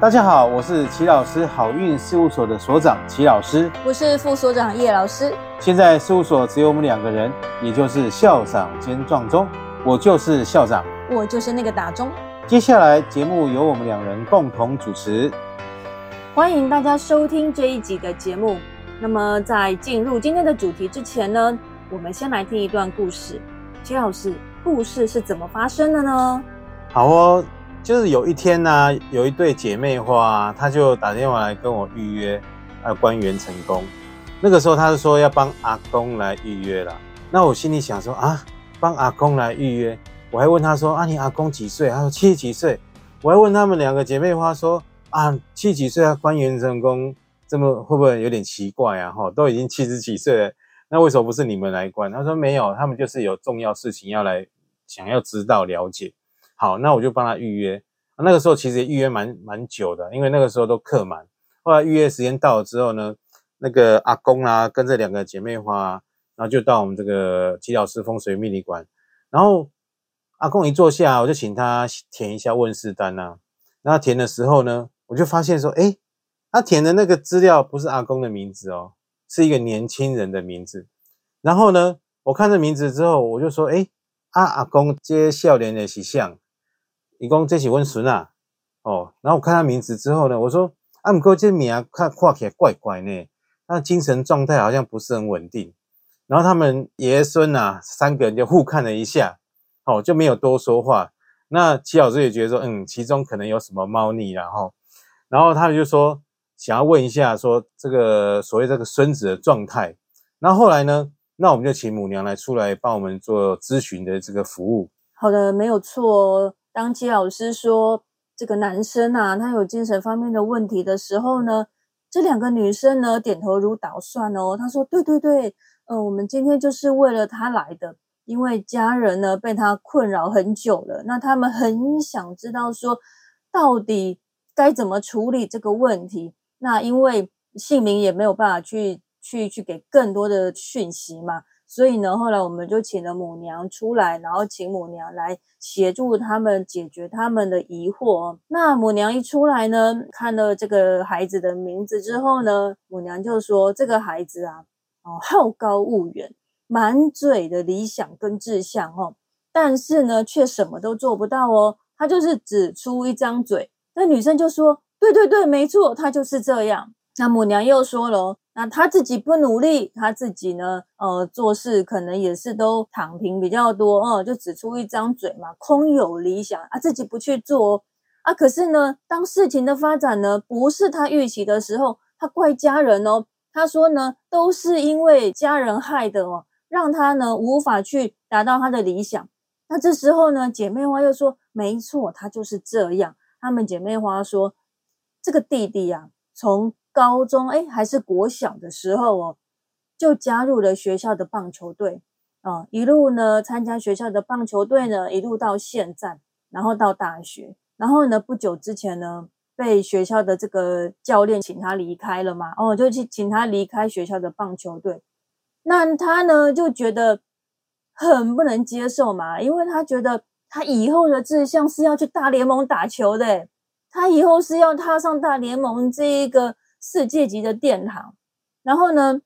大家好，我是齐老师好运事务所的所长齐老师。我是副所长叶老师。现在事务所只有我们两个人，也就是校长兼撞钟，我就是校长。我就是那个打钟。接下来节目由我们两人共同主持。欢迎大家收听这一集的节目。那么在进入今天的主题之前呢，我们先来听一段故事。齐老师，故事是怎么发生的呢？好哦，就是有一天呢、有一对姐妹花，她就打电话来跟我预约，啊关元成功。那个时候她是说要帮阿公来预约啦。那我心里想说啊，帮阿公来预约，我还问她说啊，你阿公几岁？她说七十几岁。我还问她们两个姐妹花说啊，七十几岁啊关元成功，这么会不会有点奇怪啊？哈，都已经七十几岁了，那为什么不是你们来关？她说没有，他们就是有重要事情要来，想要知道了解。好，那我就帮他预约。那个时候其实预约蛮蛮久的，因为那个时候都客满。后来预约时间到了之后呢，那个阿公啊，跟这两个姐妹花、然后就到我们这个齐老师风水命理馆。然后阿公一坐下，我就请他填一下问世单啊。那他填的时候呢，我就发现说，诶，他填的那个资料不是阿公的名字哦，是一个年轻人的名字。然后呢，我看这名字之后，我就说，诶，啊阿公接笑脸的喜相。伊讲这是阮孙啊，哦，然后我看他名字之后呢，我说啊，不过这名啊看看起来怪怪呢，他精神状态好像不是很稳定。然后他们爷孙啊三个人就互看了一下，哦，就没有多说话。那齐老师也觉得说，嗯，其中可能有什么猫腻然后，然后他们就说想要问一下说这个所谓这个孙子的状态。那后来呢，那我们就请母娘来出来帮我们做咨询的这个服务。好的，没有错。当齐老师说这个男生啊，他有精神方面的问题的时候呢，这两个女生呢点头如捣蒜哦。他说：“对对对，呃，我们今天就是为了他来的，因为家人呢被他困扰很久了，那他们很想知道说，到底该怎么处理这个问题。那因为姓名也没有办法去去去给更多的讯息嘛。”所以呢，后来我们就请了母娘出来，然后请母娘来协助他们解决他们的疑惑。那母娘一出来呢，看了这个孩子的名字之后呢，母娘就说：“这个孩子啊，哦，好高骛远，满嘴的理想跟志向哦，但是呢，却什么都做不到哦。他就是只出一张嘴。”那女生就说：“对对对，没错，他就是这样。”那母娘又说了，那他自己不努力，他自己呢，呃，做事可能也是都躺平比较多，哦，就只出一张嘴嘛，空有理想啊，自己不去做啊。可是呢，当事情的发展呢，不是他预期的时候，他怪家人哦，他说呢，都是因为家人害的哦，让他呢无法去达到他的理想。那这时候呢，姐妹花又说，没错，他就是这样。她们姐妹花说，这个弟弟呀，从高中哎，还是国小的时候哦，就加入了学校的棒球队啊，一路呢参加学校的棒球队呢，一路到现在，然后到大学，然后呢不久之前呢，被学校的这个教练请他离开了嘛，哦，就去请他离开学校的棒球队，那他呢就觉得很不能接受嘛，因为他觉得他以后的志向是要去大联盟打球的，他以后是要踏上大联盟这一个。世界级的殿堂，然后呢，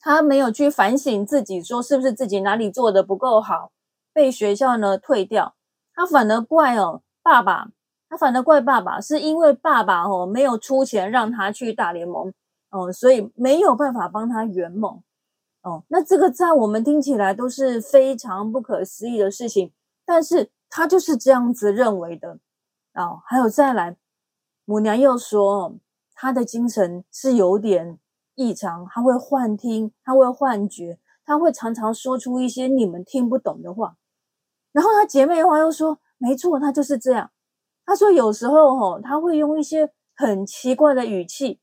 他没有去反省自己，说是不是自己哪里做的不够好，被学校呢退掉。他反而怪哦爸爸，他反而怪爸爸，是因为爸爸哦没有出钱让他去大联盟哦，所以没有办法帮他圆梦哦。那这个在我们听起来都是非常不可思议的事情，但是他就是这样子认为的哦。还有再来，母娘又说。他的精神是有点异常，他会幻听，他会幻觉，他会常常说出一些你们听不懂的话。然后他姐妹的话又说：“没错，他就是这样。”他说：“有时候哦，他会用一些很奇怪的语气，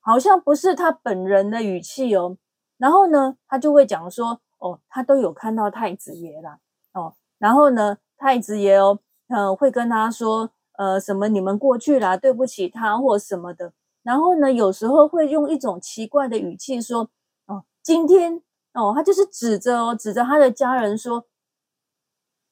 好像不是他本人的语气哦。然后呢，他就会讲说：‘哦，他都有看到太子爷啦。’哦，然后呢，太子爷哦，呃，会跟他说。”呃，什么？你们过去啦，对不起他或什么的。然后呢，有时候会用一种奇怪的语气说：“哦，今天哦，他就是指着哦，指着他的家人说，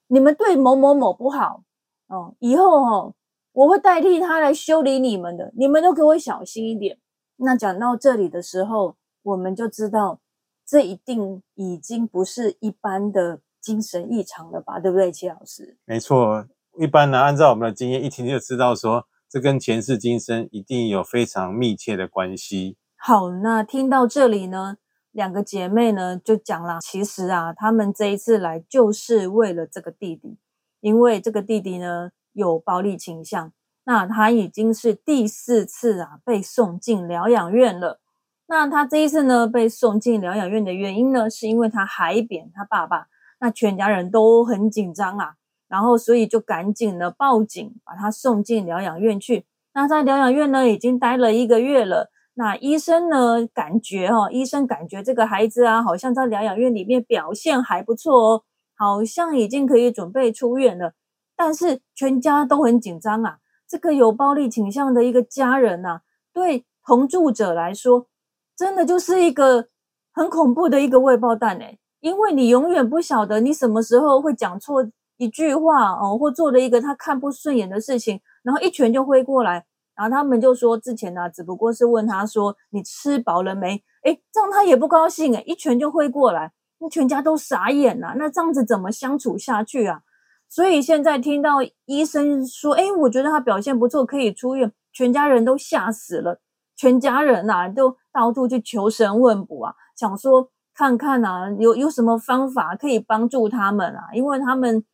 你们对某某某不好哦，以后哦，我会代替他来修理你们的，你们都给我小心一点。那讲到这里的时候，我们就知道，这一定已经不是一般的精神异常了吧？对不对，齐老师？没错，一般呢，按照我们的经验，一听就知道说，这跟前世今生一定有非常密切的关系。好，那听到这里呢，两个姐妹呢就讲了，其实啊，她们这一次来就是为了这个弟弟，因为这个弟弟呢有暴力倾向。那他已经是第四次啊被送进疗养院了。那他这一次呢被送进疗养院的原因呢，是因为他海扁他爸爸，那全家人都很紧张啊，然后所以就赶紧的报警，把他送进疗养院去。那在疗养院呢已经待了一个月了。那医生呢感觉哈，医生感觉这个孩子啊，好像在疗养院里面表现还不错哦，好像已经可以准备出院了。但是全家都很紧张啊。这个有暴力倾向的一个家人呐，对同住者来说，真的就是一个很恐怖的一个未爆弹哎，因为你永远不晓得你什么时候会讲错一句话哦，或做了一个他看不顺眼的事情，然后一拳就挥过来，然后他们就说之前呢，只不过是问他说你吃饱了没？哎，这样他也不高兴哎，一拳就挥过来，那全家都傻眼了，那这样子怎么相处下去啊？所以现在听到医生说：“哎，我觉得他表现不错，可以出院。”全家人都吓死了，全家人呐都到处去求神问卜啊，想说看看啊，有有什么方法可以帮助他们啊？因为他们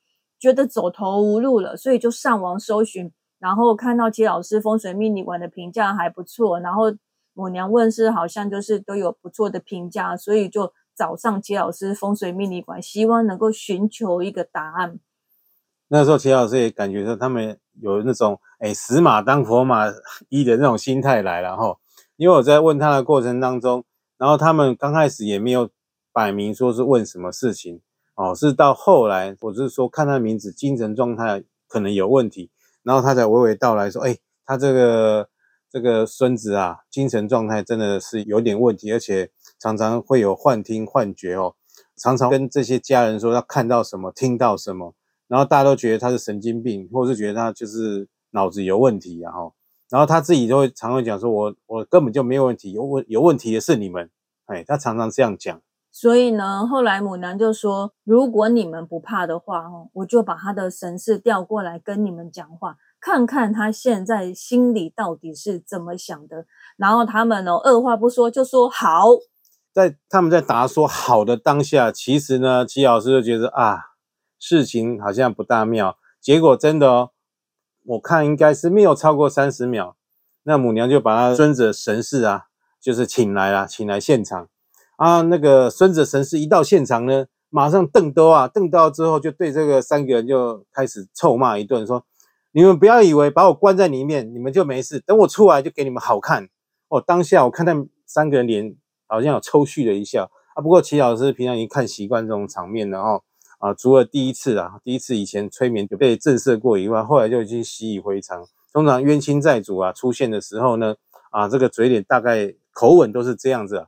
觉得走投无路了，所以就上网搜寻，然后看到齐老师风水命理馆的评价还不错，然后母娘问世好像就是都有不错的评价，所以就找上齐老师风水命理馆，希望能够寻求一个答案。那时候，齐老师也感觉说，他们有那种“哎，死马当活马医”的那种心态来了哈。因为我在问他的过程当中，然后他们刚开始也没有摆明说是问什么事情哦，是到后来，我是说看他的名字，精神状态可能有问题，然后他才娓娓道来说：“哎，他这个这个孙子啊，精神状态真的是有点问题，而且常常会有幻听幻觉哦，常常跟这些家人说要看到什么，听到什么。”然后大家都觉得他是神经病，或是觉得他就是脑子有问题，然后，然后他自己就会常会讲说：“我我根本就没有问题，有问有问题的是你们。”哎，他常常这样讲。所以呢，后来母娘就说：“如果你们不怕的话，哦，我就把他的神识调过来跟你们讲话，看看他现在心里到底是怎么想的。”然后他们哦，二话不说就说好。在他们在答说好的当下，其实呢，齐老师就觉得啊。事情好像不大妙，结果真的哦，我看应该是没有超过三十秒，那母娘就把他孙子神士啊，就是请来了，请来现场啊。那个孙子神士一到现场呢，马上瞪刀啊，瞪刀之后就对这个三个人就开始臭骂一顿，说：“你们不要以为把我关在里面，你们就没事，等我出来就给你们好看。”哦，当下我看他们三个人脸好像有抽搐了一下啊。不过齐老师平常已经看习惯这种场面了哦。啊，除了第一次啊，第一次以前催眠就被震慑过以外，后来就已经习以为常。通常冤亲债主啊出现的时候呢，啊，这个嘴脸大概口吻都是这样子啊。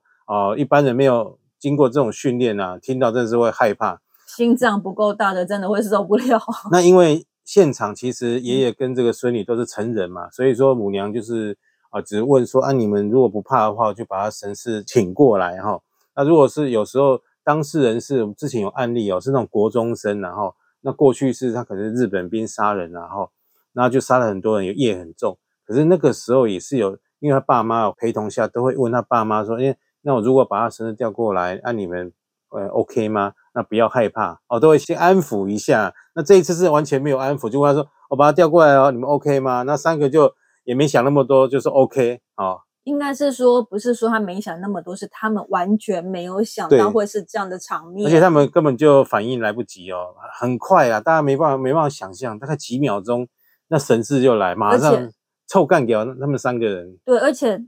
一般人没有经过这种训练啊，听到真的是会害怕，心脏不够大的真的会受不了。那因为现场其实爷爷跟这个孙女都是成人嘛，所以说母娘就是啊，只是问说啊，你们如果不怕的话，就把他神识请过来哈。那如果是有时候。当事人是之前有案例哦，是那种国中生，然后那过去是他可能日本兵杀人，然后然后就杀了很多人，有业很重。可是那个时候也是有，因为他爸妈有陪同下，都会问他爸妈说：“哎，那我如果把他绳子调过来，那你们呃 OK 吗？那不要害怕哦，都会先安抚一下。那这一次是完全没有安抚，就问他说：我把他调过来哦，你们 OK 吗？那三个就也没想那么多，就是 OK 哦。应该是说，不是说他没想那么多，是他们完全没有想到会是这样的场面，而且他们根本就反应来不及哦，很快啊，大家没办法没办法想象，大概几秒钟，那神志就来，马上臭干掉他们三个人。对，而且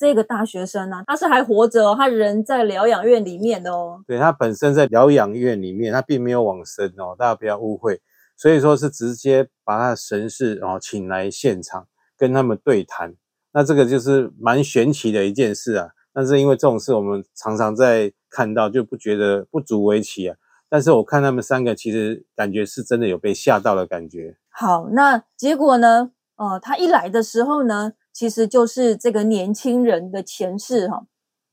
这个大学生呢，他是还活着哦，他人在疗养院里面的哦。对他本身在疗养院里面，他并没有往生哦，大家不要误会。所以说是直接把他的神士哦请来现场跟他们对谈。那这个就是蛮玄奇的一件事啊，但是因为这种事我们常常在看到，就不觉得不足为奇啊。但是我看他们三个，其实感觉是真的有被吓到的感觉。好，那结果呢？呃，他一来的时候呢，其实就是这个年轻人的前世哈。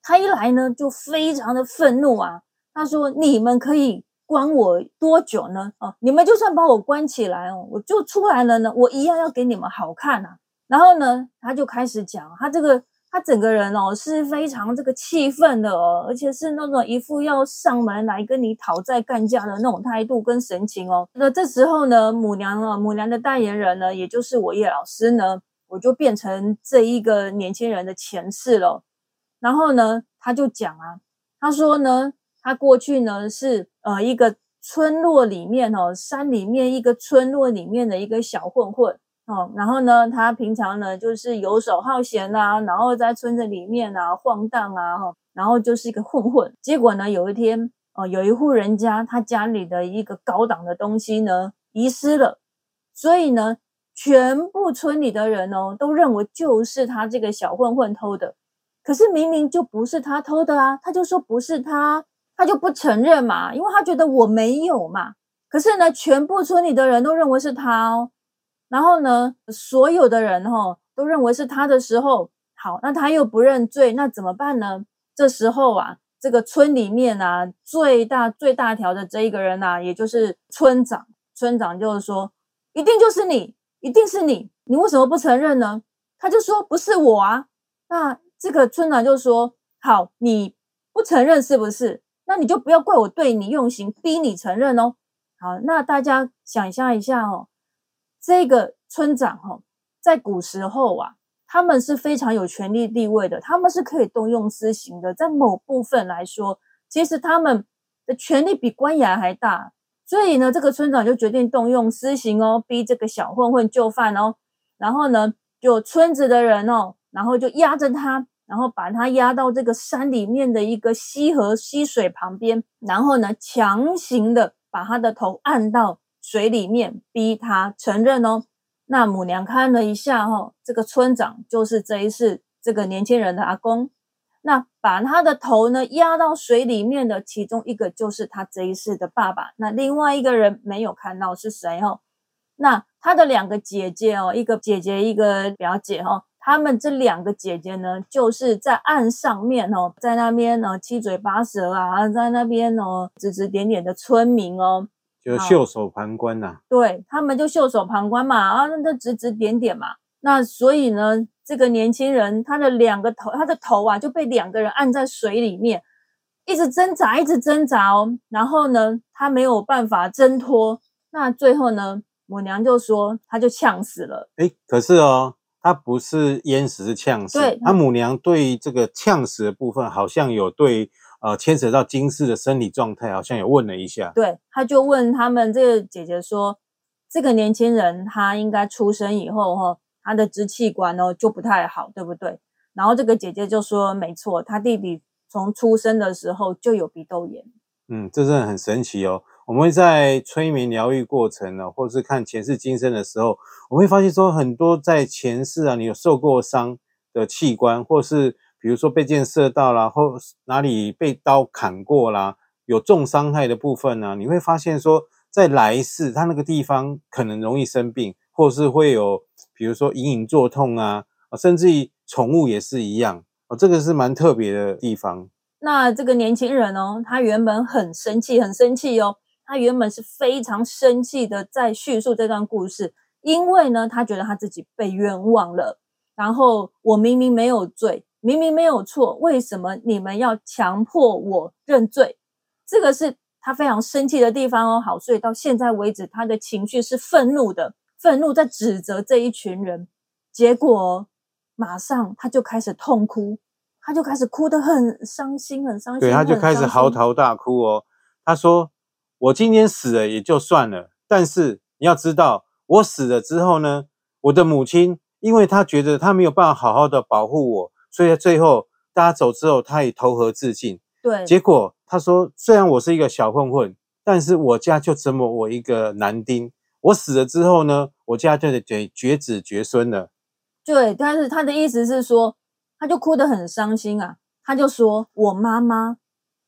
他一来呢，就非常的愤怒啊。他说：“你们可以关我多久呢？哦，你们就算把我关起来哦，我就出来了呢，我一样要给你们好看啊。”然后呢，他就开始讲他这个。他整个人哦是非常这个气愤的哦，而且是那种一副要上门来跟你讨债干架的那种态度跟神情哦。那这时候呢，母娘啊，母娘的代言人呢，也就是我叶老师呢，我就变成这一个年轻人的前世了。然后呢，他就讲啊，他说呢，他过去呢是呃一个村落里面哦，山里面一个村落里面的一个小混混。哦，然后呢，他平常呢就是游手好闲呐，然后在村子里面啊晃荡啊，哈，然后就是一个混混。结果呢，有一天，哦，有一户人家，他家里的一个高档的东西呢遗失了，所以呢，全部村里的人哦都认为就是他这个小混混偷的。可是明明就不是他偷的啊，他就说不是他，他就不承认嘛，因为他觉得我没有嘛。可是呢，全部村里的人都认为是他哦。然后呢，所有的人哦都认为是他的时候，好，那他又不认罪，那怎么办呢？这时候啊，这个村里面啊最大最大条的这一个人呐，也就是村长，村长就是说，一定就是你，一定是你，你为什么不承认呢？他就说不是我啊。那这个村长就说，好，你不承认是不是？那你就不要怪我对你用刑，逼你承认哦。好，那大家想象一下哦。这个村长哈，在古时候啊，他们是非常有权力地位的，他们是可以动用私刑的。在某部分来说，其实他们的权力比官衙还大。所以呢，这个村长就决定动用私刑哦，逼这个小混混就范哦。然后呢，就村子的人哦，然后就压着他，然后把他压到这个山里面的一个溪河溪水旁边，然后呢，强行的把他的头按到。水里面逼他承认哦，那母娘看了一下哈，这个村长就是这一世这个年轻人的阿公，那把他的头呢压到水里面的其中一个就是他这一世的爸爸，那另外一个人没有看到是谁哦，那他的两个姐姐哦，一个姐姐一个表姐哦，他们这两个姐姐呢，就是在岸上面哦，在那边呢七嘴八舌啊，在那边哦指指点点的村民哦。就袖手旁观呐，对他们就袖手旁观嘛，啊，那就指指点点嘛。那所以呢，这个年轻人他的两个头，他的头啊就被两个人按在水里面，一直挣扎，一直挣扎哦。然后呢，他没有办法挣脱。那最后呢，母娘就说他就呛死了。哎，可是哦，他不是淹死，是呛死。对，他母娘对这个呛死的部分，好像有对。呃，牵扯到金氏的生理状态，好像有问了一下。对，他就问他们这个姐姐说，这个年轻人他应该出生以后哈，他的支气管哦就不太好，对不对？然后这个姐姐就说，没错，他弟弟从出生的时候就有鼻窦炎。嗯，这真的很神奇哦。我们在催眠疗愈过程呢，或是看前世今生的时候，我们会发现说，很多在前世啊，你有受过伤的器官，或是。比如说被箭射到啦，或哪里被刀砍过啦，有重伤害的部分呢？你会发现说，在来世他那个地方可能容易生病，或是会有，比如说隐隐作痛啊，甚至于宠物也是一样哦，这个是蛮特别的地方。那这个年轻人哦，他原本很生气，很生气哦，他原本是非常生气的在叙述这段故事，因为呢，他觉得他自己被冤枉了，然后我明明没有罪。明明没有错，为什么你们要强迫我认罪？这个是他非常生气的地方哦。好，所以到现在为止，他的情绪是愤怒的，愤怒在指责这一群人。结果马上他就开始痛哭，他就开始哭得很伤心，很伤心。对，他就开始嚎啕大哭哦。他说：“我今天死了也就算了，但是你要知道，我死了之后呢，我的母亲，因为她觉得她没有办法好好的保护我。”所以最后大家走之后，她也投河自尽。对，结果他说：“虽然我是一个小混混，但是我家就这么我一个男丁。我死了之后呢，我家就得绝绝子绝孙了。”对，但是他的意思是说，他就哭得很伤心啊。他就说：“我妈妈，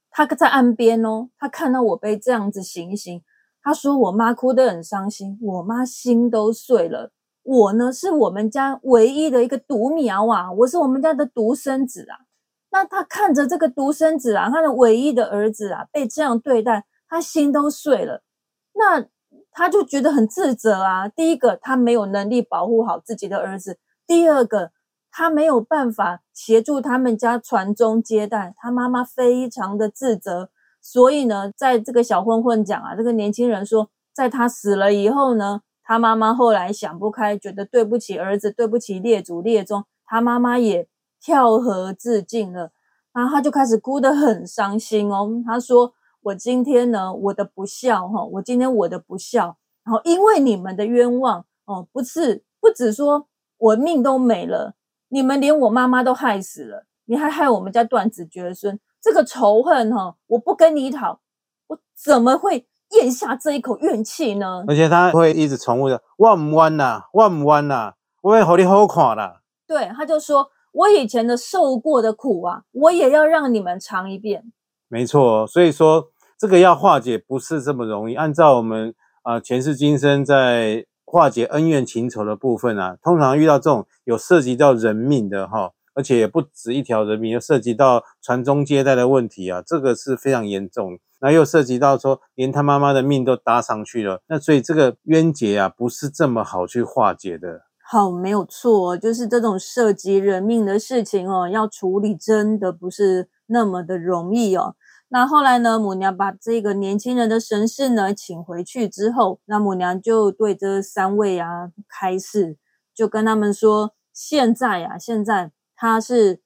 他在岸边哦，他看到我被这样子行刑，他说我妈哭得很伤心，我妈心都碎了。我呢是我们家唯一的一个独苗啊，我是我们家的独生子啊。那他看着这个独生子啊，他的唯一的儿子啊，被这样对待，他心都碎了。那他就觉得很自责啊。第一个，他没有能力保护好自己的儿子；第二个，他没有办法协助他们家传宗接代，他妈妈非常的自责。所以呢，在这个小混混讲啊，这个年轻人说，在他死了以后呢，他妈妈后来想不开，觉得对不起儿子，对不起列祖列宗，他妈妈也。跳河自尽了，然后他就开始哭得很伤心哦。他说：“我今天呢，我的不孝哈，我今天我的不孝，然后因为你们的冤枉哦，不是不止说我命都没了，你们连我妈妈都害死了，你还害我们家断子绝孙，这个仇恨哈，我不跟你讨，我怎么会咽下这一口怨气呢？而且他会一直重复的，我唔弯呐，我唔弯呐，我会好你好看啦。对，他就说。我以前的受过的苦啊，我也要让你们尝一遍。没错，所以说这个要化解不是这么容易。按照我们啊前世今生在化解恩怨情仇的部分啊，通常遇到这种有涉及到人命的哈，而且也不止一条人命，又涉及到传宗接代的问题啊，这个是非常严重。那又涉及到说连他妈妈的命都搭上去了，那所以这个冤结啊，不是这么好去化解的。好，没有错，就是这种涉及人命的事情哦，要处理真的不是那么的容易哦。那后来呢，母娘把这个年轻人的神事呢请回去之后，那母娘就对这三位啊开示，就跟他们说：现在呀，现在他是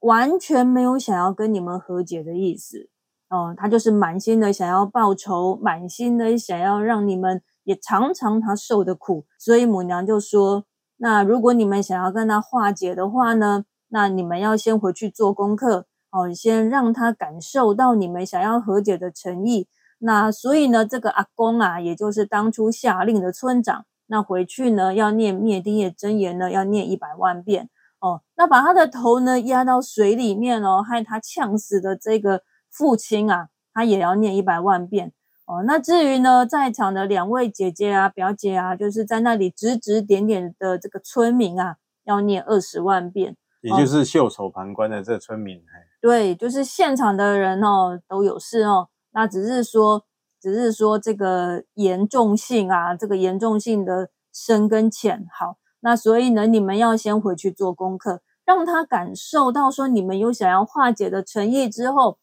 完全没有想要跟你们和解的意思哦，他就是满心的想要报仇，满心的想要让你们。也尝尝他受的苦，所以母娘就说：“那如果你们想要跟他化解的话呢，那你们要先回去做功课哦，先让他感受到你们想要和解的诚意。那所以呢，这个阿公啊，也就是当初下令的村长，那回去呢要念灭定业真言呢，要念一百万遍哦。那把他的头呢压到水里面哦，害他呛死的这个父亲啊，他也要念一百万遍。”哦，那至于呢，在场的两位姐姐啊、表姐啊，就是在那里指指点点的这个村民啊，要念二十万遍，也就是袖手旁观的这村民。对，就是现场的人哦，都有事哦。那只是说，只是说这个严重性啊，这个严重性的深跟浅。好，那所以呢，你们要先回去做功课，让他感受到说你们有想要化解的诚意之后。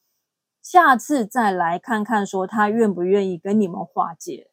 下次再来看看，说他愿不愿意跟你们化解。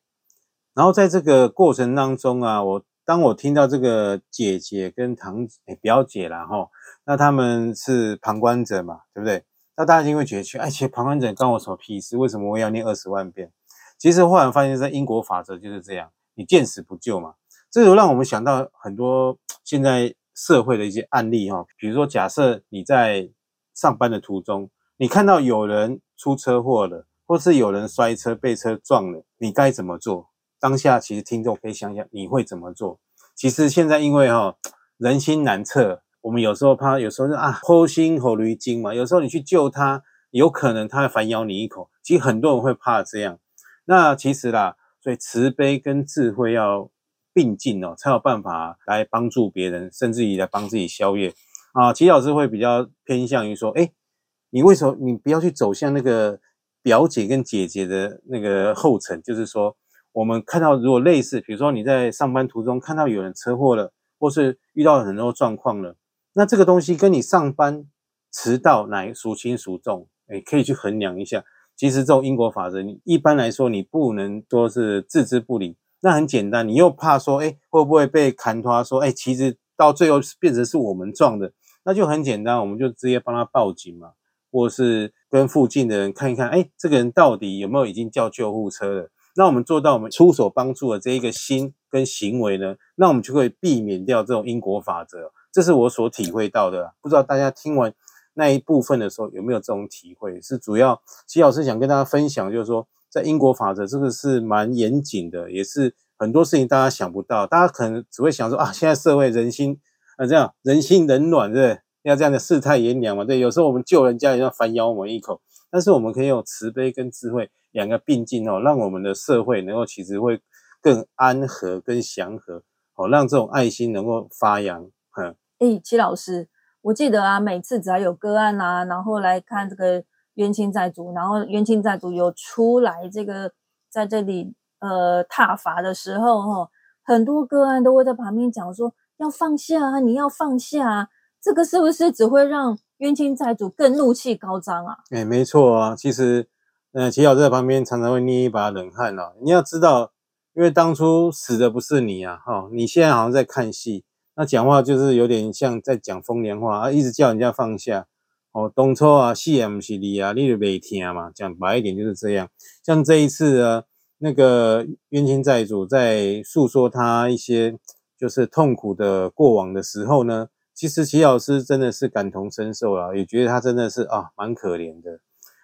然后在这个过程当中啊，我当我听到这个姐姐跟堂表姐了哈，那他们是旁观者嘛，对不对？那大家就会觉得，哎，其实旁观者关我什么屁事？为什么我要念二十万遍？其实忽然发现，在因果法则就是这样，你见死不救嘛。这就让我们想到很多 现在社会的一些案例哈，比如说，假设你在上班的途中。你看到有人出车祸了，或是有人摔车被车撞了，你该怎么做？当下其实听众可以想想，你会怎么做？其实现在因为哈人心难测，我们有时候怕，有时候是啊剖心剖驴精嘛，有时候你去救他，有可能他会反咬你一口。其实很多人会怕这样。那其实啦，所以慈悲跟智慧要并进哦，才有办法来帮助别人，甚至于来帮自己消业啊。齐老师会比较偏向于说，哎。你为什么你不要去走向那个表姐跟姐姐的那个后尘？就是说，我们看到如果类似，比如说你在上班途中看到有人车祸了，或是遇到很多状况了，那这个东西跟你上班迟到来孰轻孰重？哎，可以去衡量一下。其实这种因果法则，你一般来说你不能说是置之不理。那很简单，你又怕说，哎，会不会被砍拖？说，哎，其实到最后变成是我们撞的，那就很简单，我们就直接帮他报警嘛。或是跟附近的人看一看，哎，这个人到底有没有已经叫救护车了？那我们做到我们出手帮助的这一个心跟行为呢？那我们就会避免掉这种因果法则。这是我所体会到的。不知道大家听完那一部分的时候有没有这种体会？是主要齐老师想跟大家分享，就是说在因果法则这个是蛮严谨的，也是很多事情大家想不到，大家可能只会想说啊，现在社会人心啊这样人心冷暖，对不对？要这样的世态炎凉嘛？对，有时候我们救人家也要反咬我们一口，但是我们可以用慈悲跟智慧两个并进哦，让我们的社会能够其实会更安和、更祥和哦，让这种爱心能够发扬。嗯，哎，齐老师，我记得啊，每次只要有个案啊，然后来看这个冤亲债主，然后冤亲债主有出来这个在这里呃踏伐的时候，哈，很多个案都会在旁边讲说要放下啊，你要放下啊，这个是不是只会让冤亲债主更怒气高涨啊？哎，没错啊，其实。嗯，齐老师在旁边常常会捏一把冷汗哦。你要知道，因为当初死的不是你啊，哈！你现在好像在看戏，那讲话就是有点像在讲风凉话啊，一直叫人家放下哦。东初啊，戏也不是你啊，你就没听嘛。讲白一点就是这样。像这一次啊，那个冤亲债主在诉说他一些就是痛苦的过往的时候呢，其实齐老师真的是感同身受啊，也觉得他真的是啊，蛮可怜的。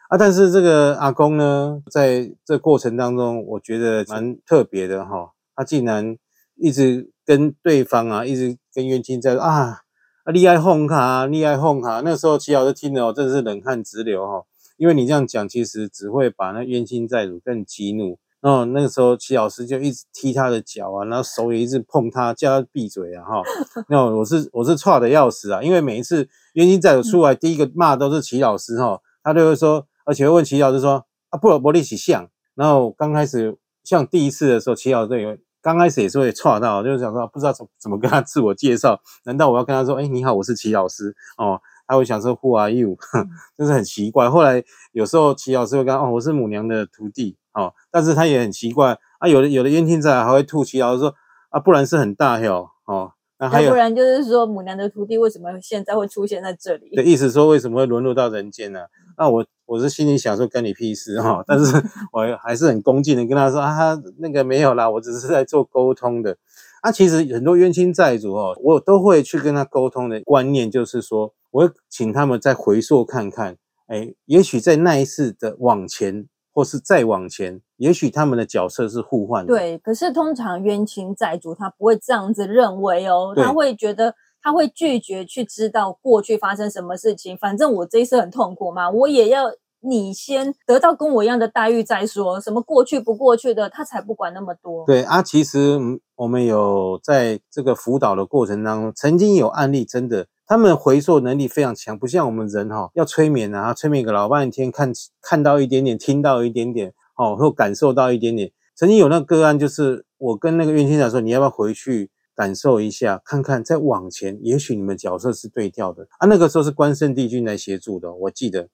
啊，但是这个阿公呢，在这过程当中，我觉得蛮特别的哈。他竟然一直跟对方啊，一直跟冤亲在啊，啊，厉害哄卡，厉害哄卡。那时候齐老师听了，真的是冷汗直流哈。因为你这样讲，其实只会把那冤亲债主更激怒。然后那个时候，齐老师就一直踢他的脚啊，然后手也一直碰他，叫他闭嘴啊哈。那我是我是错的要死啊，因为每一次冤亲债主出来，第一个骂都是齐老师哈，他就会说。而且问齐老师说：“啊，不，不利起像。”然后刚开始像第一次的时候，齐老师有刚开始也是会错到，就是想说不知道怎怎么跟他自我介绍。难道我要跟他说：“哎，你好，我是齐老师。”哦，他会想说：“Who are you？” 就是很奇怪。后来有时候齐老师会跟：“哦，我是母娘的徒弟。”哦，但是他也很奇怪啊。有的有的冤亲债还会吐齐老师说：“啊，不然是很大哟。”哦。那还有不然就是说，母娘的徒弟为什么现在会出现在这里？的意思说，为什么会沦落到人间呢？那我我是心里想说，跟你屁事哈！但是 我还是很恭敬的跟他说啊，那个没有啦，我只是在做沟通的。啊，其实很多冤亲债主哦，我都会去跟他沟通的观念，就是说，我会请他们再回溯看看，哎，也许在那一次的往前。或是再往前，也许他们的角色是互换的。对，可是通常冤亲债主他不会这样子认为哦，他会觉得他会拒绝去知道过去发生什么事情。反正我这一次很痛苦嘛，我也要你先得到跟我一样的待遇再说。什么过去不过去的，他才不管那么多。对啊，其实我们有在这个辅导的过程当中，曾经有案例真的。他们回溯能力非常强，不像我们人哈，要催眠啊，催眠个老半天，看看到一点点，听到一点点，哦，或感受到一点点。曾经有那个个案，就是我跟那个冤亲讲说，你要不要回去感受一下，看看再往前，也许你们角色是对调的啊。那个时候是关圣帝君来协助的，我记得。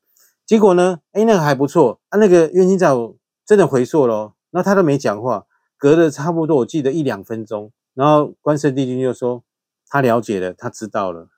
结果呢，哎，那个还不错啊，那个冤亲在真的回溯了，然后他都没讲话，隔了差不多我记得一两分钟，然后关圣帝君就说他了解了，他知道了。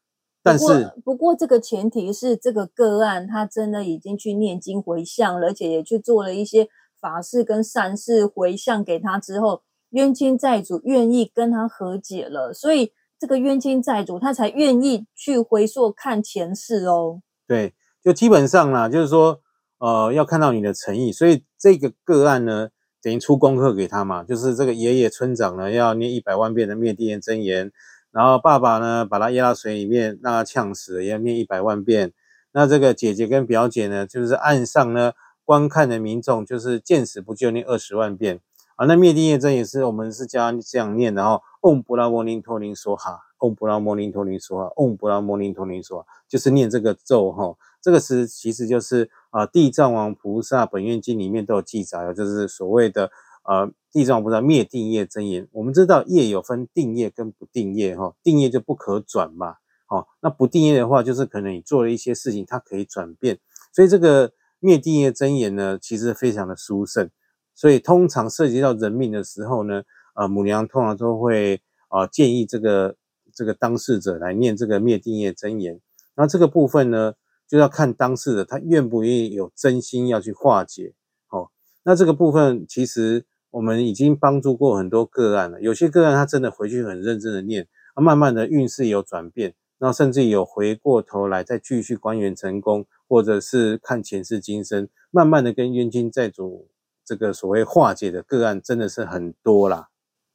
但是，不过这个前提是这个个案他真的已经去念经回向了，而且也去做了一些法事跟善事回向给他之后，冤亲债主愿意跟他和解了，所以这个冤亲债主他才愿意去回溯看前世哦。对，就基本上啦，就是说，呃，要看到你的诚意，所以这个个案呢，等于出功课给他嘛，就是这个爷爷村长呢要念一百万遍的灭地真言。然后爸爸呢，把他压到水里面，让他呛死，也要念一百万遍。那这个姐姐跟表姐呢，就是岸上呢观看的民众，就是见死不救，念二十万遍。啊，那灭定业真也是我们是教这样念的哈。嗡布拉摩尼托林梭哈，嗡布拉摩尼托林梭哈，嗡布拉摩尼托林说，就是念这个咒哈。这个是其实就是啊，地藏王菩萨本愿经里面都有记载，就是所谓的。呃，地藏王菩萨灭定业真言，我们知道业有分定业跟不定业哈，定业就不可转嘛，好，那不定业的话，就是可能你做了一些事情，它可以转变，所以这个灭定业真言呢，其实非常的殊胜，所以通常涉及到人命的时候呢，呃，母娘通常都会啊建议这个这个当事者来念这个灭定业真言，那这个部分呢，就要看当事者他愿不愿意有真心要去化解，好，那这个部分其实。我们已经帮助过很多个案了，有些个案他真的回去很认真的念，啊，慢慢的运势有转变，那甚至有回过头来再继续官员成功，或者是看前世今生，慢慢的跟冤亲债主这个所谓化解的个案真的是很多啦。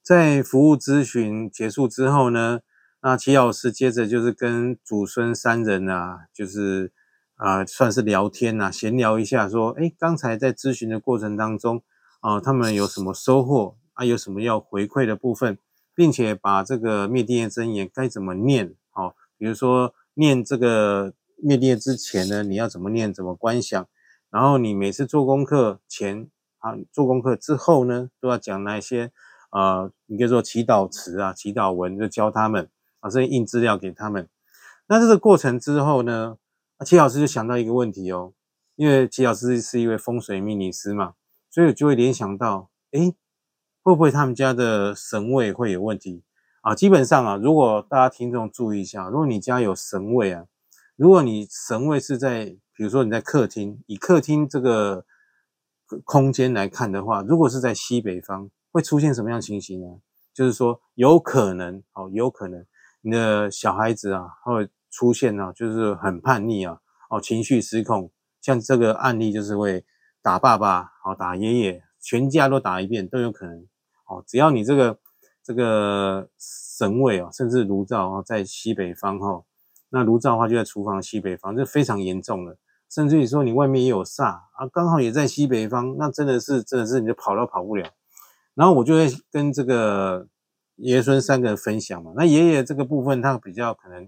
在服务咨询结束之后呢，那齐老师接着就是跟祖孙三人啊，就是啊算是聊天呐，闲聊一下，说，哎，刚才在咨询的过程当中。啊，他们有什么收获啊？有什么要回馈的部分？并且把这个灭定业真言该怎么念，好，比如说念这个灭定业之前呢，你要怎么念，怎么观想，然后你每次做功课前啊，做功课之后呢，都要讲那些呃，你可以说祈祷词啊、祈祷文，就教他们啊，这些印资料给他们。那这个过程之后呢，啊齐老师就想到一个问题哦，因为齐老师是一位风水命理师嘛，所以就会联想到，诶，会不会他们家的神位会有问题啊？基本上啊，如果大家听众注意一下，如果你家有神位啊，如果你神位是在，比如说你在客厅，以客厅这个空间来看的话，如果是在西北方，会出现什么样情形呢？就是说，有可能哦，有可能你的小孩子啊，会出现呢，就是很叛逆啊，哦，情绪失控，像这个案例就是会打爸爸，哦，打爷爷，全家都打一遍都有可能。哦，只要你这个这个神位哦，甚至炉灶哦，在西北方哈，那炉灶的话就在厨房西北方，这非常严重了。甚至于说你外面也有煞啊，刚好也在西北方，那真的是真的是你就跑都跑不了。然后我就会跟这个爷孙三个人分享嘛。那爷爷这个部分他比较可能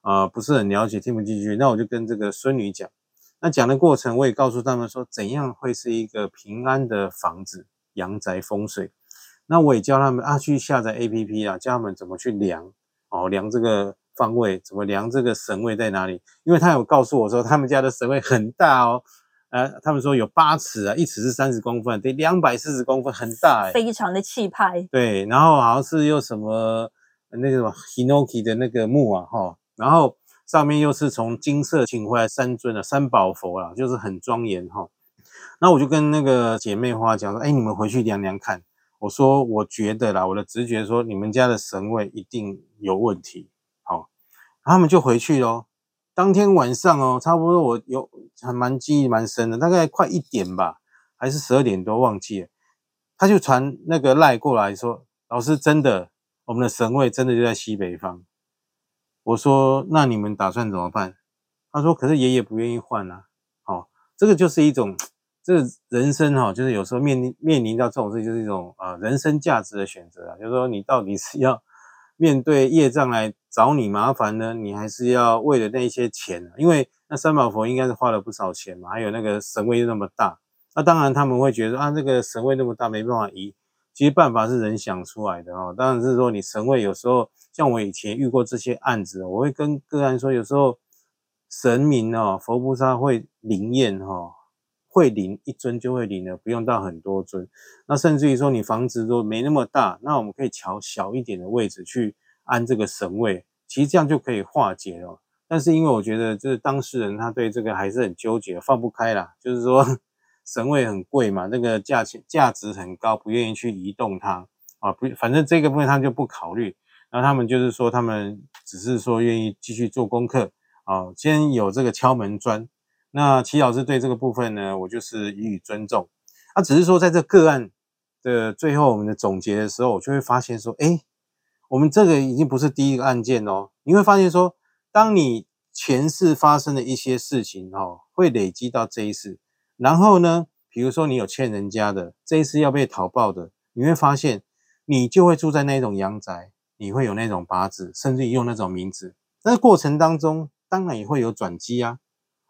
啊不是很了解，听不进去。那我就跟这个孙女讲。那讲的过程我也告诉他们说，怎样会是一个平安的房子，阳宅风水。那我也教他们啊，去下载 A P P 啊，教他们怎么去量哦，量这个方位，怎么量这个神位在哪里？因为他有告诉我说，他们家的神位很大哦，呃，他们说有八尺啊，一尺是三十公分，得两百四十公分，很大哎，非常的气派。对，然后好像是又什么那个什么 Hinoki 的那个木啊，哈，然后上面又是从金色请回来三尊的三宝佛啊，就是很庄严哈。那我就跟那个姐妹花讲说，哎，你们回去量量看。我说，我觉得啦，我的直觉说，你们家的神位一定有问题。他们就回去咯。当天晚上哦，差不多我有还蛮记忆蛮深的，大概快一点吧，还是十二点多忘记了。他就传那个赖过来说，老师真的，我们的神位真的就在西北方。我说，那你们打算怎么办？他说，可是爷爷不愿意换啊。好，这个就是一种。这人生哈，就是有时候面临面临到这种事，就是一种啊人生价值的选择啊。就是说，你到底是要面对业障来找你麻烦呢，你还是要为了那些钱？因为那三宝佛应该是花了不少钱嘛，还有那个神位又那么大，那当然他们会觉得啊，这个神位那么大，没办法移。其实办法是人想出来的哦。当然是说你神位有时候，像我以前遇过这些案子，我会跟个案说，有时候神明哦，佛菩萨会灵验哈。会灵一尊就会灵了，不用到很多尊。那甚至于说你房子都没那么大，那我们可以调小一点的位置去安这个神位，其实这样就可以化解了。但是因为我觉得就是当事人他对这个还是很纠结，放不开啦。就是说神位很贵嘛，那个价钱价值很高，不愿意去移动它啊。不，反正这个部分他就不考虑。然后他们就是说，他们只是说愿意继续做功课啊，先有这个敲门砖。那齐老师对这个部分呢，我就是予以尊重。他只是说，在这个案的最后，我们的总结的时候，我就会发现说，哎，我们这个已经不是第一个案件哦。你会发现说，当你前世发生的一些事情哦，会累积到这一世。然后呢，比如说你有欠人家的，这一次要被讨报的，你会发现你就会住在那种阳宅，你会有那种八字，甚至用那种名字。那过程当中，当然也会有转机啊。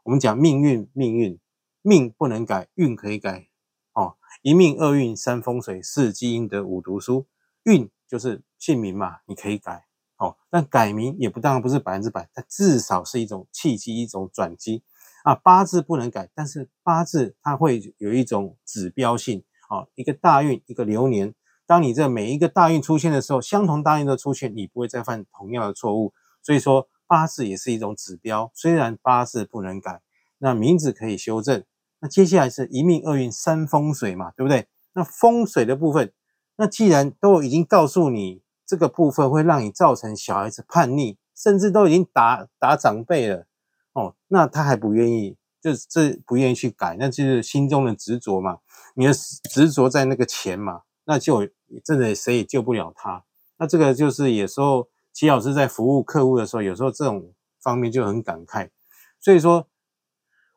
我们讲命运，命运命不能改，运可以改。哦，一命二运三风水四积阴德五读书，运就是姓名嘛，你可以改。哦，但改名也不当然不是百分之百，它至少是一种契机，一种转机啊。八字不能改，但是八字它会有一种指标性。哦，一个大运，一个流年，当你这每一个大运出现的时候，相同大运的出现，你不会再犯同样的错误。所以说。八字也是一种指标，虽然八字不能改，那名字可以修正。那接下来是一命二运三风水嘛，对不对？那风水的部分，那既然都已经告诉你这个部分会让你造成小孩子叛逆，甚至都已经打打长辈了哦，那他还不愿意，就这不愿意去改，那就是心中的执着嘛。你的执着在那个钱嘛，那就真的谁也救不了他。那这个就是有时候。齐老师在服务客户的时候，有时候这种方面就很感慨，所以说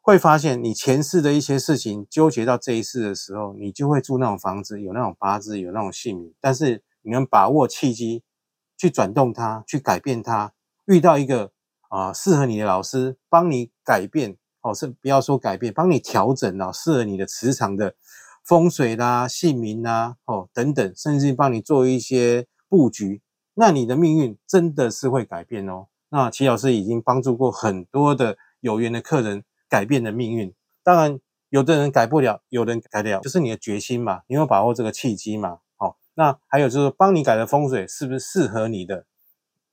会发现你前世的一些事情纠结到这一世的时候，你就会住那种房子，有那种八字，有那种姓名，但是你能把握契机去转动它，去改变它。遇到一个啊适合你的老师，帮你改变哦，是不要说改变，帮你调整啊，适合你的磁场的风水啦、姓名啦哦等等，甚至帮你做一些布局，那你的命运真的是会改变哦。那齐老师已经帮助过很多的有缘的客人改变的命运，当然有的人改不了，有人改得了，就是你的决心嘛，你有把握这个契机嘛。好，那还有就是帮你改的风水是不是适合你的？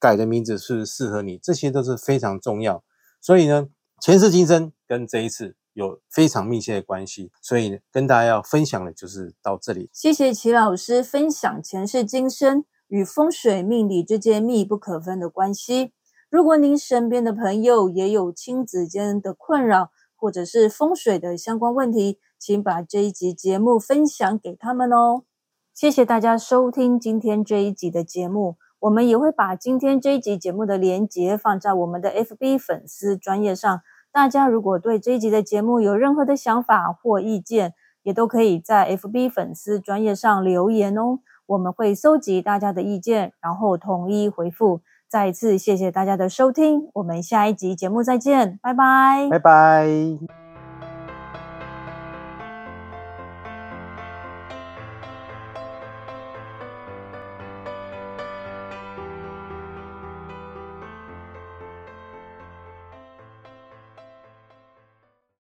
改的名字是不是适合你？这些都是非常重要。所以呢，前世今生跟这一次有非常密切的关系。所以跟大家要分享的就是到这里。谢谢齐老师分享前世今生与风水命理之间密不可分的关系。如果您身边的朋友也有亲子间的困扰，或者是风水的相关问题，请把这一集节目分享给他们哦。谢谢大家收听今天这一集的节目。我们也会把今天这一集节目的连结放在我们的 FB 粉丝专业上。大家如果对这一集的节目有任何的想法或意见，也都可以在 FB 粉丝专业上留言哦。我们会搜集大家的意见，然后统一回复。再一次谢谢大家的收听，我们下一集节目再见，拜拜，拜拜。